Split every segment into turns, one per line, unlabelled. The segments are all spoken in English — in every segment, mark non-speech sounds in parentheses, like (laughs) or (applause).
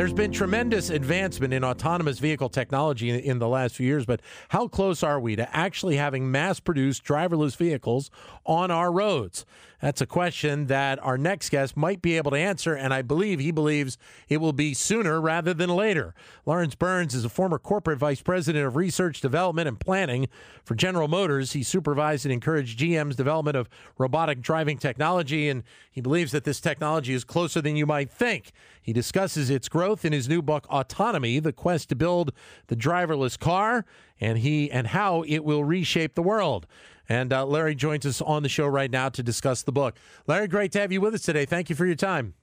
There's been tremendous advancement in autonomous vehicle technology in, in, the last few years, but how close are we to actually having mass produced driverless vehicles on our roads? That's a question that our next guest might be able to answer, and I believe he believes it will be sooner rather than later. Lawrence Burns is a former corporate vice president of research, development, and planning for General Motors. He supervised and encouraged GM's development of robotic driving technology, and he believes that this technology is closer than you might think. He discusses its growth in his new book, Autonomy The Quest to Build the Driverless Car, and he and how it will reshape the world. And uh, Larry joins us on the show right now to discuss the book. Larry, great to have you with us today. Thank you for your time.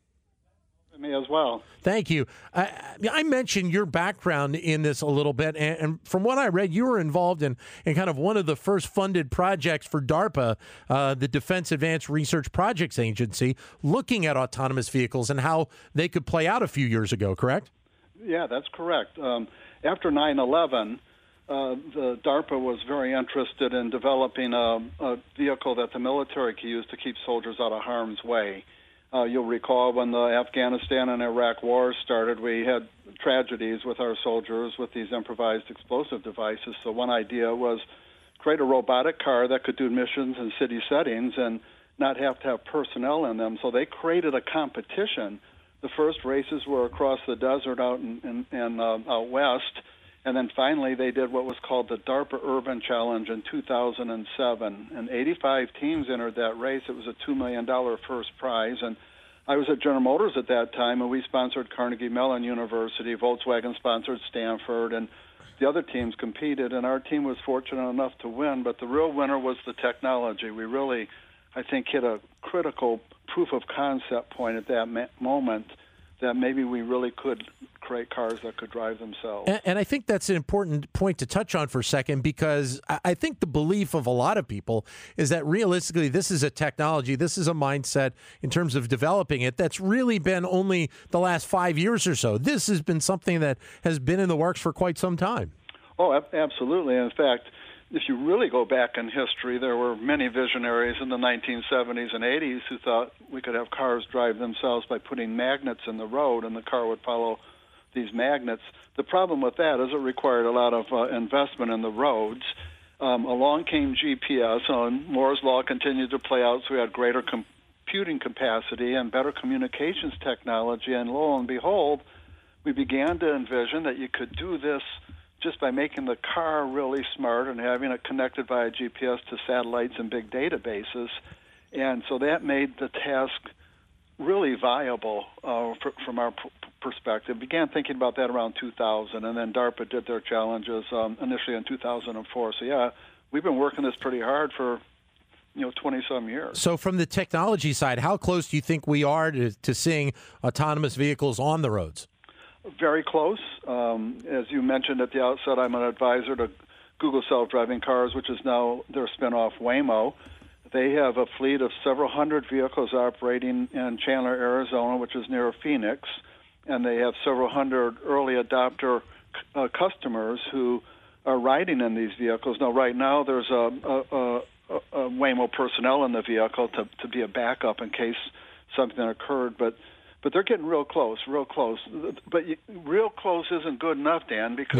Me as well.
Thank you. I, I mentioned your background in this a little bit, and, and, from what I read, you were involved in, in kind of one of the first funded projects for DARPA, uh, the Defense Advanced Research Projects Agency, looking at autonomous vehicles and how they could play out a few years ago, correct?
Yeah, that's correct. Um, after 9 11, uh, the DARPA was very interested in developing a, a, vehicle that the military could use to keep soldiers out of harm's way. Uh, you'll recall when the Afghanistan and Iraq wars started, we had tragedies with our soldiers with these improvised explosive devices. So one idea was create a robotic car that could do missions in city settings and not have to have personnel in them. So they created a competition. The first races were across the desert out in, in, in uh, out west and then finally, they did what was called the DARPA Urban Challenge in 2007. And 85 teams entered that race. It was a $2 million first prize. And I was at General Motors at that time, and we sponsored Carnegie Mellon University. Volkswagen sponsored Stanford, and the other teams competed. And our team was fortunate enough to win. But the real winner was the technology. We really, I think, hit a critical proof of concept point at that moment that maybe we really could create cars that could drive themselves.
And, and, I think that's an important point to touch on for a second because I think the belief of a lot of people is that realistically, this is a technology, this is a mindset in terms of developing it that's really been only the last five years or so. This has been something that has been in the works for quite some time.
Oh, absolutely. In fact, if you really go back in history, there were many visionaries in the 1970s and 80s who thought we could have cars drive themselves by putting magnets in the road and the car would follow these magnets. The problem with that is it required a lot of uh, investment in the roads. Um, along came GPS, and Moore's Law continued to play out, so we had greater computing capacity and better communications technology, and lo and behold, we began to envision that you could do this just by making the car really smart and having it connected via GPS to satellites and big databases. And so that made the task really viable uh, for, from our p- perspective. Began thinking about that around 2000, and then DARPA did their challenges um, initially in 2004. So yeah, we've been working this pretty hard for you know 20 some years.
So from the technology side, how close do you think we are to, to seeing autonomous vehicles on the roads?
Very close. Um, as you mentioned at the outset, I'm an advisor to Google self-driving cars, which is now their spinoff Waymo. They have a fleet of several hundred vehicles operating in Chandler, Arizona, which is near Phoenix, and they have several hundred early adopter uh, customers who are riding in these vehicles. Now, right now, there's a, a, a, a Waymo personnel in the vehicle to, to be a backup in case something occurred, but but they're getting real close, real close. But real close isn't good enough, Dan, because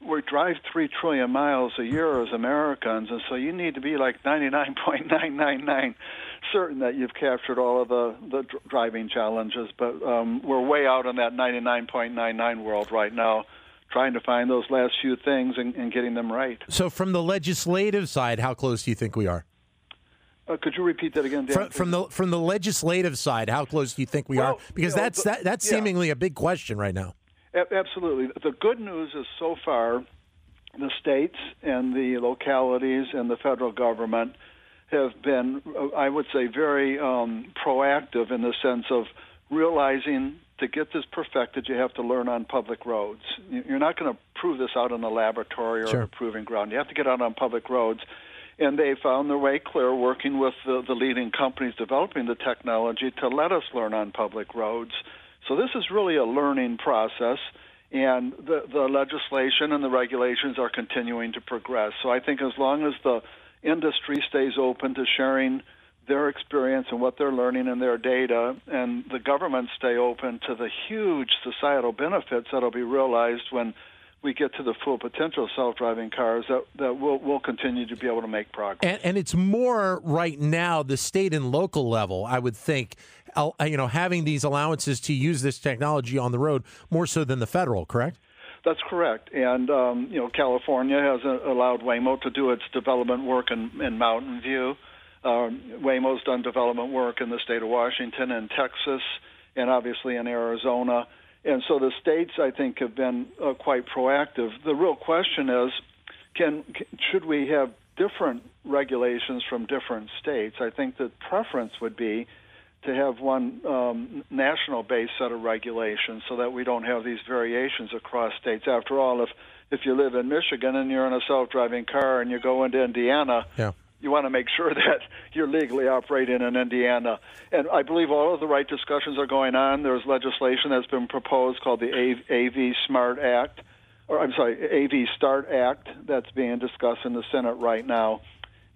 yeah. we drive three trillion miles a year as Americans, and so you need to be like ninety nine point nine nine nine certain that you've captured all of the the driving challenges. But um, we're way out in that ninety nine point nine nine world right now trying to find those last few things and, and, getting them right.
So, from the legislative side, how close do you think we are?
Uh, could you repeat that again, Dan?
From, from, the from the legislative side, how close do you think we
well,
are? Because you know, that's the, that, that's yeah. seemingly a big question right now.
A- absolutely. The good news is so far, the states and the localities and the federal government have been, uh, I would say, very um, proactive in the sense of realizing to get this perfected, you have to learn on public roads. You're not going to prove this out in a laboratory or sure. a proving ground. You have to get out on public roads and they found their way clear working with the, the leading companies developing the technology to let us learn on public roads. So this is really a learning process, and the the legislation and the regulations are continuing to progress. So I think as long as the industry stays open to sharing their experience and what they're learning and their data, and the government stay open to the huge societal benefits that'll be realized when we get to the full potential of self-driving cars, that, that we'll, we'll continue to be able to make progress.
And, and it's more right now the state and local level, I would think, you know, having these allowances to use this technology on the road more so than the federal, correct?
That's correct. And, um, you know, California has allowed Waymo to do its development work in, in Mountain View. Um, Waymo's done development work in the state of Washington and Texas, and obviously in Arizona. And so the states, I think, have been uh, quite proactive. The real question is, can, should we have different regulations from different states? I think the preference would be to have one um, national-based set of regulations, so that we don't have these variations across states. After all, if if you live in Michigan and you're in a self-driving car and you go into Indiana,
yeah
you want to make sure (laughs) that you're legally operating in Indiana. And I believe all of the right discussions are going on. There's legislation that's been proposed called the AV Smart Act, or I'm sorry, AV Start Act, that's being discussed in the Senate right now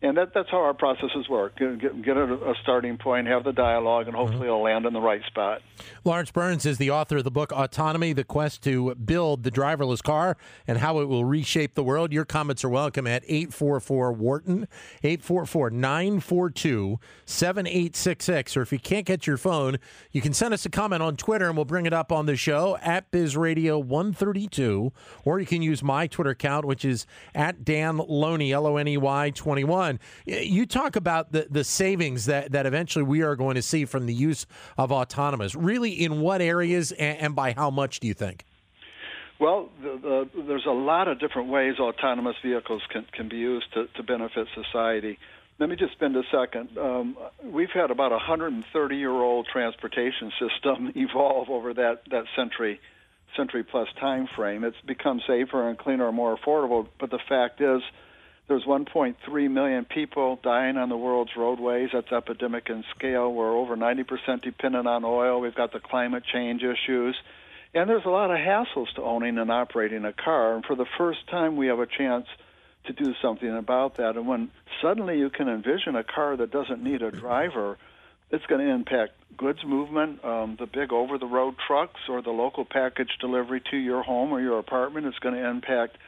and that, that's how our processes work. Get, get a, a, starting point, have the dialogue, and hopefully mm-hmm. it'll land in the right spot.
Lawrence Burns is the author of the book Autonomy The Quest to Build the Driverless Car and How It Will Reshape the World. Your comments are welcome at 844 Wharton, 844 942 7866. Or if you can't get your phone, you can send us a comment on Twitter and we'll bring it up on the show at BizRadio 132. Or you can use my Twitter account, which is at Dan Loney, L O N E Y 21 on. You talk about the, the savings that, that eventually we are going to see from the use of autonomous. Really, in what areas and, and by how much do you think?
Well, the, the, there's a lot of different ways autonomous vehicles can, can be used to, to benefit society. Let me just spend a second. Um, we've had about a 130 year old transportation (laughs) system evolve over that, that century century plus time frame. It's become safer and cleaner and more affordable, but the fact is there's 1.3 million people dying on the world's roadways. That's epidemic in scale. We're over 90% dependent on oil. We've got the climate change issues. And there's a lot of hassles to owning and operating a car. And for the first time, we have a chance to do something about that. And when suddenly you can envision a car that doesn't need a driver, it's going to impact goods movement, um, the big over the road trucks, or the local package delivery to your home or your apartment. It's going to impact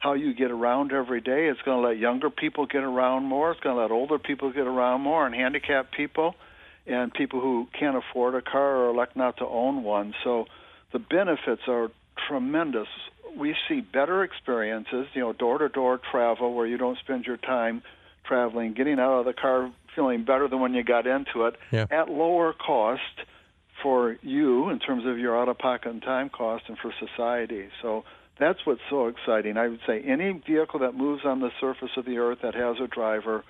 how you get around every day. It's going to let younger people get around more. It's going to let older people get around more, and handicapped people, and people who can't afford a car or elect not to own one. So the benefits are tremendous. We see better experiences, you know, door to door travel where you don't spend your time traveling, getting out of the car feeling better than when you got into it
yeah.
at lower cost for you in terms of your out of pocket and time cost and for society. So that's what's so exciting. I would say any vehicle that moves on the surface of the earth that has a driver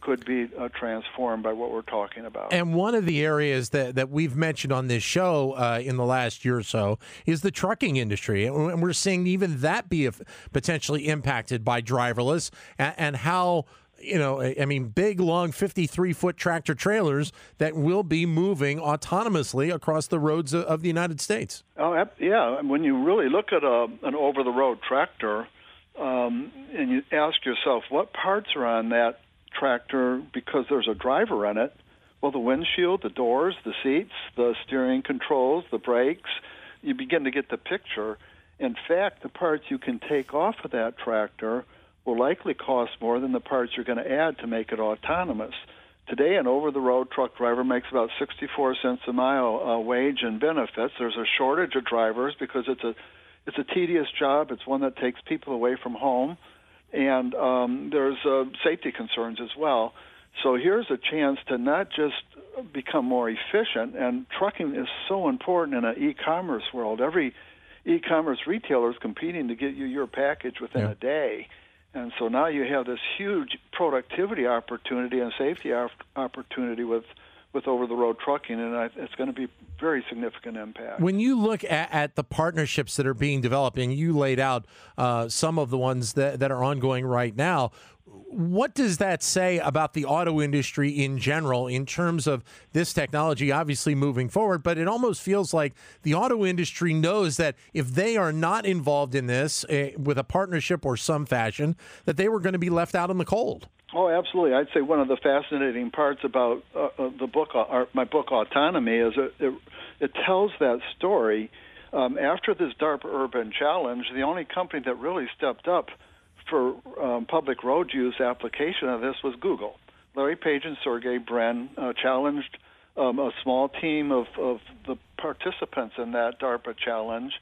could be uh, transformed by what we're talking about.
And one of the areas that, that we've mentioned on this show uh, in the last year or so is the trucking industry. And we're seeing even that be potentially impacted by driverless and, and how you know, I mean, big, long 53 foot tractor trailers that will be moving autonomously across the roads of the United States.
Oh, yeah. When you really look at a, an over the road tractor um, and you ask yourself what parts are on that tractor because there's a driver in it, well, the windshield, the doors, the seats, the steering controls, the brakes, you begin to get the picture. In fact, the parts you can take off of that tractor will likely cost more than the parts you're going to add to make it autonomous. Today, an over the road truck driver makes about 64 cents a mile uh, wage and benefits. There's a shortage of drivers because it's a it's a tedious job. It's one that takes people away from home, and um, there's uh, safety concerns as well. So here's a chance to not just become more efficient, and trucking is so important in an e-commerce world. Every e-commerce retailer is competing to get you your package within
yeah.
a day. And so now you have this huge productivity opportunity and safety opportunity with with over-the-road trucking, and it's going to be very significant impact.
When you look at, at, the partnerships that are being developed, and you laid out uh, some of the ones that, that are ongoing right now, what does that say about the auto industry in general in terms of this technology obviously moving forward? But it almost feels like the auto industry knows that if they are not involved in this uh, with a partnership or some fashion, that they were going to be left out in the cold.
Oh, absolutely. I'd say one of the fascinating parts about uh, uh the book, uh, my book Autonomy, is it, it, it tells that story. Um, after this DARPA Urban Challenge, the only company that really stepped up for um, public road use application of this was Google. Larry Page and Sergey Brin uh, challenged um, a small team of, of the participants in that DARPA challenge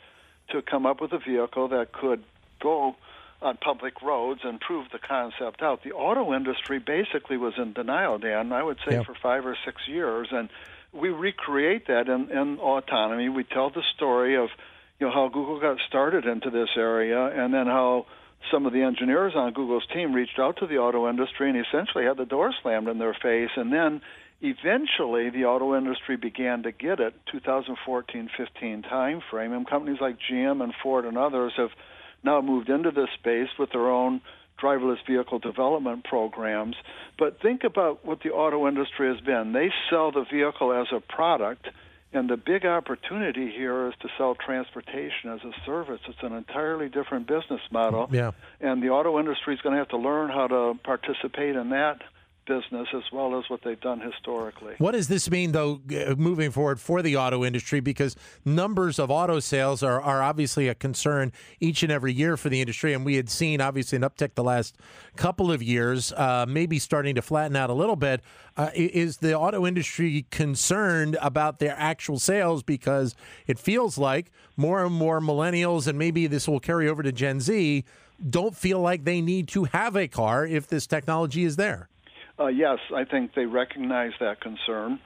to come up with a vehicle that could go on public roads and prove the concept out. The auto industry basically was in denial, Dan, I would say yep. for five or six years. And we recreate that in, in autonomy. We tell the story of you know how Google got started into this area and then how some of the engineers on Google's team reached out to the auto industry and essentially had the door slammed in their face. And then eventually the auto industry began to get it 2014 15 timeframe and companies like gm and ford and others have now moved into this space with their own driverless vehicle development programs. But think about what the auto industry has been. They sell the vehicle as a product, and the big opportunity here is to sell transportation as a service. It's an entirely different business model.
Yeah.
And the auto industry is going to have to learn how to participate in that business as well as what they've done historically.
What does this mean, though, moving forward for the auto industry? Because numbers of auto sales are, are obviously a concern each and every year for the industry. And we had seen, obviously, an uptick the last couple of years, uh, maybe starting to flatten out a little bit. Uh, is the auto industry concerned about their actual sales? Because it feels like more and more millennials, and maybe this will carry over to Gen Z, don't feel like they need to have a car if this technology is there.
Uh, yes, I think they recognize that concern,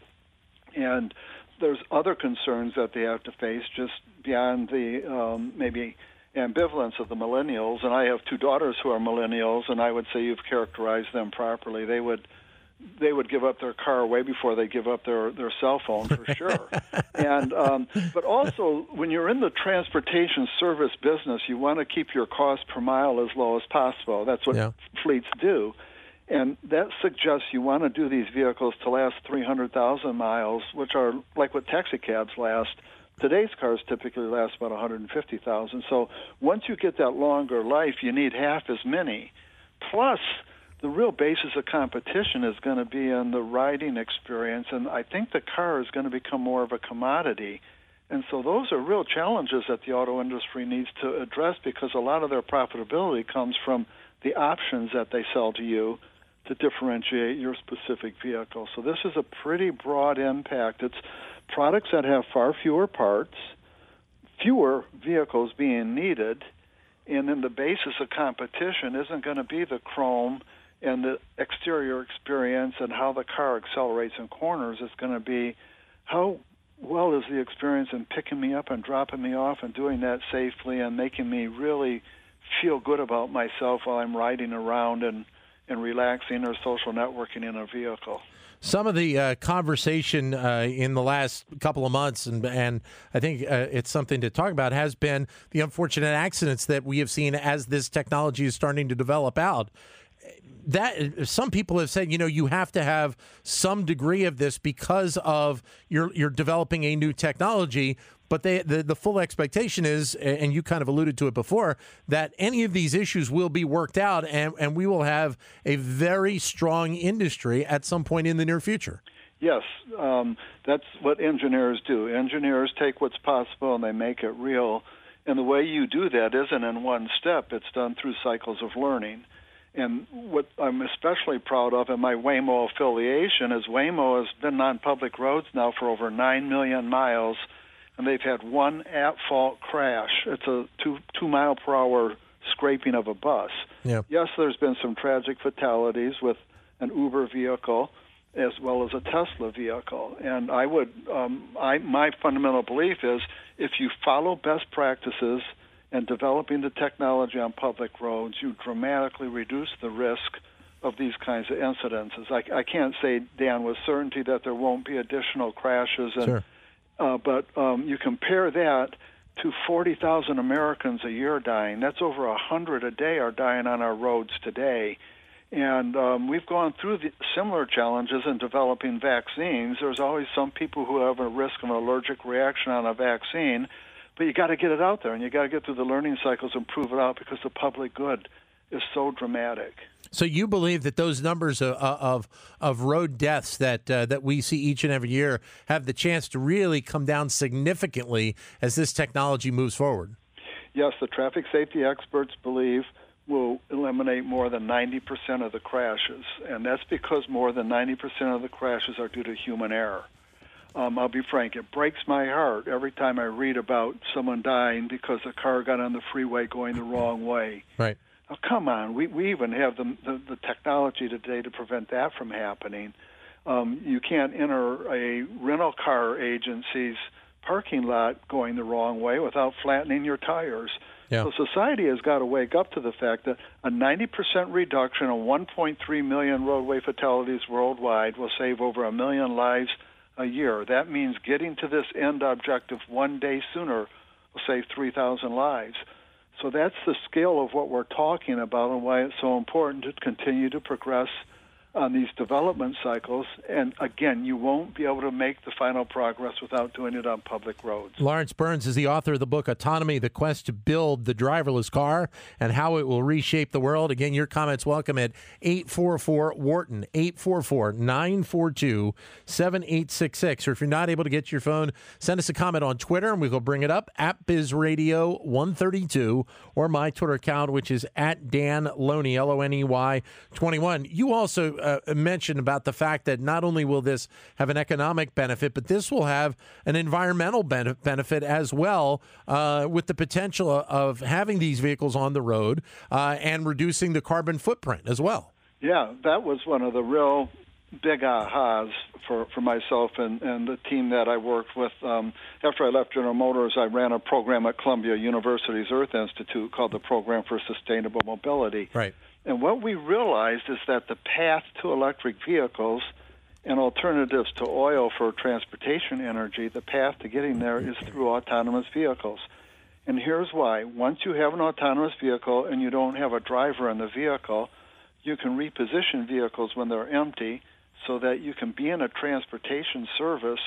and there's other concerns that they have to face just beyond the um, maybe ambivalence of the millennials. And I have two daughters who are millennials, and I would say you've characterized them properly. They would they would give up their car way before they give up their their cell phone for (laughs) sure. and um, but also when you're in the transportation service business, you want to keep your cost per mile as low as possible. That's what yeah. fleets do. And that suggests you want to do these vehicles to last 300,000 miles, which are like what taxi cabs last. Today's cars typically last about 150,000. So once you get that longer life, you need half as many. Plus, the real basis of competition is going to be in the riding experience, and I think the car is going to become more of a commodity. And so those are real challenges that the auto industry needs to address because a lot of their profitability comes from the options that they sell to you to differentiate your specific vehicle. So this is a pretty broad impact. It's products that have far fewer parts, fewer vehicles being needed, and then the basis of competition isn't going to be the chrome and the exterior experience and how the car accelerates in corners. It's going to be how well is the experience in picking me up and dropping me off and doing that safely and making me really feel good about myself while I'm riding around and and relaxing or social networking in a vehicle.
Some of the uh, conversation uh, in the last couple of months, and, and I think uh, it's something to talk about, has been the unfortunate accidents that we have seen as this technology is starting to develop out that some people have said, you know, you have to have some degree of this because of you're you're developing a new technology. But they, the the full expectation is, and you kind of alluded to it before, that any of these issues will be worked out, and and we will have a very strong industry at some point in the near future.
Yes, um, that's what engineers do. Engineers take what's possible and they make it real. And the way you do that isn't in one step; it's done through cycles of learning. And what I'm especially proud of in my Waymo affiliation is Waymo has been on public roads now for over 9 million miles, and they've had one at fault crash. It's a two, two mile per hour scraping of a bus.
Yeah.
Yes, there's been some tragic fatalities with an Uber vehicle as well as a Tesla vehicle. And I would, um, I, my fundamental belief is if you follow best practices and developing the technology on public roads, you dramatically reduce the risk of these kinds of incidences. I, I can't say, Dan, with certainty that there won't be additional crashes, and,
Sure.
uh, but um, you compare that to 40,000 Americans a year dying. That's over 100 a day are dying on our roads today. And um, we've gone through the similar challenges in developing vaccines. There's always some people who have a risk of an allergic reaction on a vaccine, but you got to get it out there and you got to get through the learning cycles and prove it out because the public good is so dramatic.
So you believe that those numbers of of, of road deaths that uh, that we see each and every year have the chance to really come down significantly as this technology moves forward?
Yes, the traffic safety experts believe will eliminate more than 90% of the crashes, and that's because more than 90% of the crashes are due to human error. Um, I'll be frank, it breaks my heart every time I read about someone dying because a car got on the freeway going the wrong way.
Right.
Oh, come on. We, we even have the, the, the technology today to prevent that from happening. Um, you can't enter a rental car agency's parking lot going the wrong way without flattening your tires.
Yeah.
So society has got to wake up to the fact that a 90% reduction in 1.3 million roadway fatalities worldwide will save over a million lives a year. That means getting to this end objective one day sooner will save 3,000 lives. So that's the scale of what we're talking about and why it's so important to continue to progress on these development cycles. And again, you won't be able to make the final progress without doing it on public roads.
Lawrence Burns is the author of the book Autonomy: The Quest to Build the Driverless Car and How It Will Reshape the World. Again, your comments welcome at 844 Wharton 844-942-7866 or if you're not able to get your phone, send us a comment on Twitter and we will bring it up at Biz Radio 132 or my Twitter account which is at Dan Loney L O N E Y 21. You also uh, uh, mentioned about the fact that not only will this have an economic benefit, but this will have an environmental bene- benefit as well, uh, with the potential of having these vehicles on the road uh, and reducing the carbon footprint as well.
Yeah, that was one of the real big ahas for, for myself and, and the team that I worked with. Um, after I left General Motors, I ran a program at Columbia University's Earth Institute called the Program for Sustainable Mobility.
Right.
And what we realized is that the path to electric vehicles and alternatives to oil for transportation energy, the path to getting there is through autonomous vehicles. And here's why. Once you have an autonomous vehicle and you don't have a driver in the vehicle, you can reposition vehicles when they're empty so that you can be in a transportation service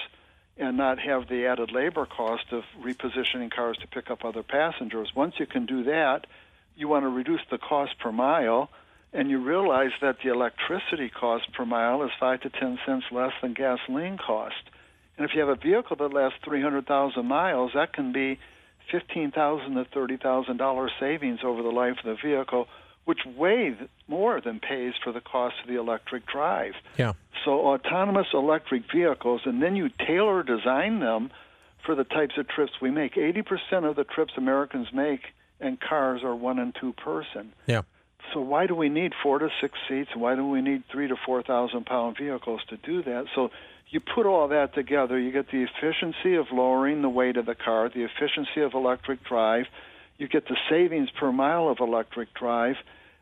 and not have the added labor cost of repositioning cars to pick up other passengers. Once you can do that, you want to reduce the cost per mile, and you realize that the electricity cost per mile is five to ten cents less than gasoline cost. And if you have a vehicle that lasts 300,000 miles, that can be fifteen thousand to thirty thousand dollars savings over the life of the vehicle, which way more than pays for the cost of the electric drive.
Yeah.
So autonomous electric vehicles, and then you tailor design them for the types of trips we make. 80% of the trips Americans make in cars are one and two person.
Yeah.
So why do we need four to six seats? Why do we need three to four thousand pound vehicles to do that? So you put all that together, you get the efficiency of lowering the weight of the car, the efficiency of electric drive, you get the savings per mile of electric drive,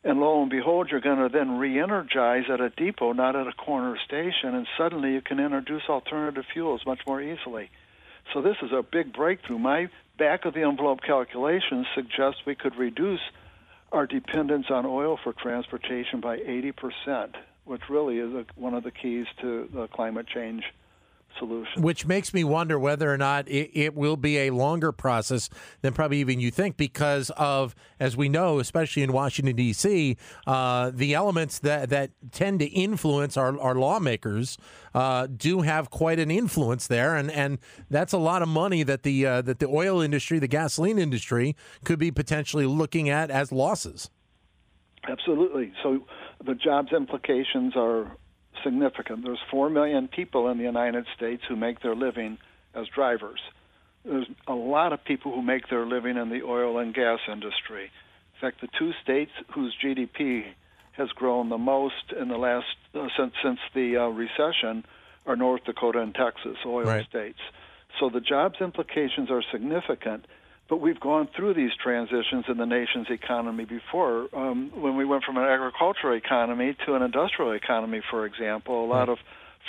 and lo and behold, you're going to then re-energize at a depot, not at a corner station, and suddenly you can introduce alternative fuels much more easily. So this is a big breakthrough. My back of the envelope calculations suggest we could reduce our dependence on oil for transportation by 80%, which really is a, one of the keys to the climate change solution.
Which makes me wonder whether or not it, it, will be a longer process than probably even you think, because of, as we know, especially in Washington D.C., uh, the elements that that tend to influence our, our lawmakers uh, do have quite an influence there, and, and that's a lot of money that the uh, that the oil industry, the gasoline industry, could be potentially looking at as losses.
Absolutely. So the jobs implications are significant. There's 4 million people in the United States who make their living as drivers. There's a lot of people who make their living in the oil and gas industry. In fact, the two states whose GDP has grown the most in the last uh, since since the uh, recession are North Dakota and Texas, oil
right.
states. So the jobs implications are significant. But we've gone through these transitions in the nation's economy before. Um, when we went from from an agricultural economy to an industrial economy, for example. A lot of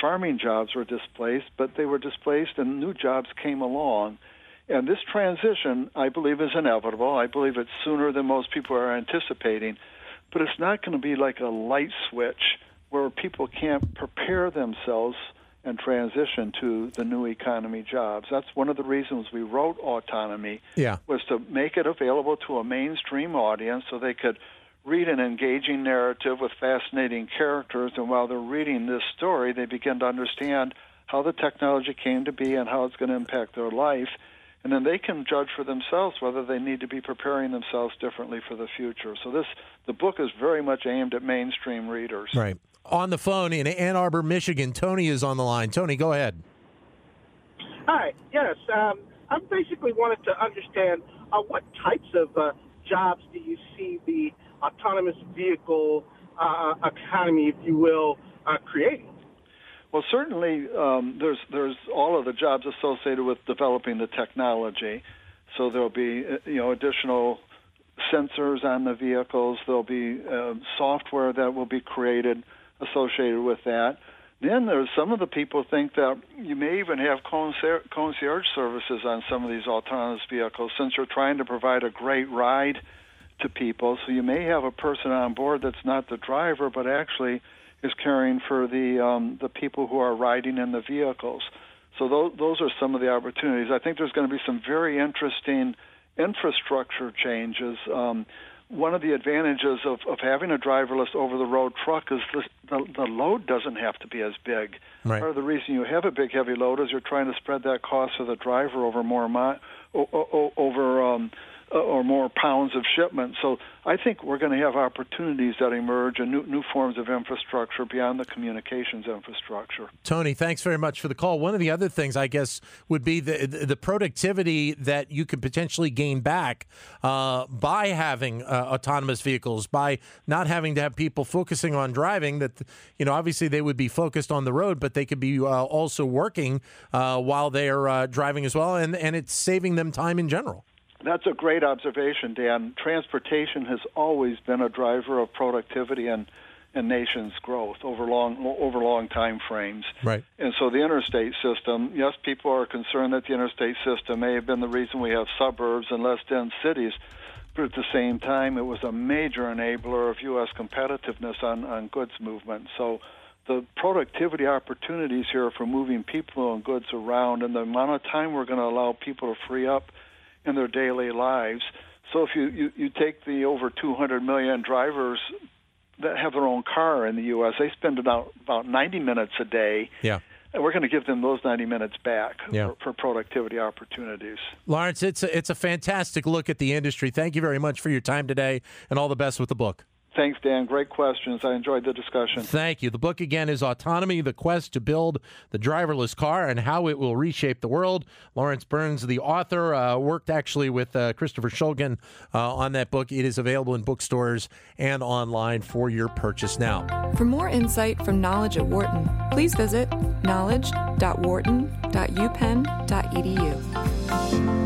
farming jobs were displaced, but they were displaced and new jobs came along. And this transition, I believe, is inevitable. I believe it's sooner than most people are anticipating, but it's not going to be like a light switch where people can't prepare themselves and transition to the new economy jobs. That's one of the reasons we wrote Autonomy.
Yeah.
Was to make it available to a mainstream audience so they could read an engaging narrative with fascinating characters and while they're reading this story they begin to understand how the technology came to be and how it's going to impact their life and then they can judge for themselves whether they need to be preparing themselves differently for the future. So this the book is very much aimed at mainstream readers.
Right on the phone in Ann Arbor, Michigan. Tony is on the line. Tony, go ahead.
Hi. Yes, um, I basically wanted to understand uh, what types of uh, jobs do you see the autonomous vehicle uh, economy, if you will, uh, creating?
Well, certainly um, there's there's all of the jobs associated with developing the technology. So there'll be uh, you know additional sensors on the vehicles. There'll be uh, software that will be created associated with that. Then there's some of the people think that you may even have concierge services on some of these autonomous vehicles since you're trying to provide a great ride to people. So you may have a person on board that's not the driver, but actually is caring for the um, the people who are riding in the vehicles. So those, those are some of the opportunities. I think there's going to be some very interesting infrastructure changes. Um, one of the advantages of, of having a driverless over the road truck is the, the, the load doesn't have to be as big.
Right.
Part of the reason you have a big heavy load is you're trying to spread that cost for the driver over more mi- o- o- over um, or more pounds of shipment. So I think we're going to have opportunities that emerge and new, new forms of infrastructure beyond the communications infrastructure.
Tony, thanks very much for the call. One of the other things, I guess, would be the the productivity that you could potentially gain back uh, by having uh, autonomous vehicles, by not having to have people focusing on driving. That you know, obviously they would be focused on the road, but they could be uh, also working uh, while they are uh, driving as well, and and it's saving them time in general.
That's a great observation, Dan. Transportation has always been a driver of productivity and and nation's growth over long over long time frames.
Right.
And so the interstate system, yes, people are concerned that the interstate system may have been the reason we have suburbs and less dense cities, but at the same time, it was a major enabler of U.S. competitiveness on on goods movement. So the productivity opportunities here for moving people and goods around, and the amount of time we're going to allow people to free up in their daily lives. So if you, you, you take the over 200 million drivers that have their own car in the U.S., they spend about about 90 minutes a day.
Yeah.
And we're going to give them those 90 minutes back
yeah.
for, for, productivity opportunities.
Lawrence, it's a, it's a fantastic look at the industry. Thank you very much for your time today, and all the best with the book.
Thanks, Dan. Great questions. I enjoyed the discussion.
Thank you. The book again is Autonomy The Quest to Build the Driverless Car and How It Will Reshape the World. Lawrence Burns, the author, uh, worked actually with uh, Christopher Shulgan uh, on that book. It is available in bookstores and online for your purchase now.
For more insight from Knowledge at Wharton, please visit knowledge.wharton.upenn.edu.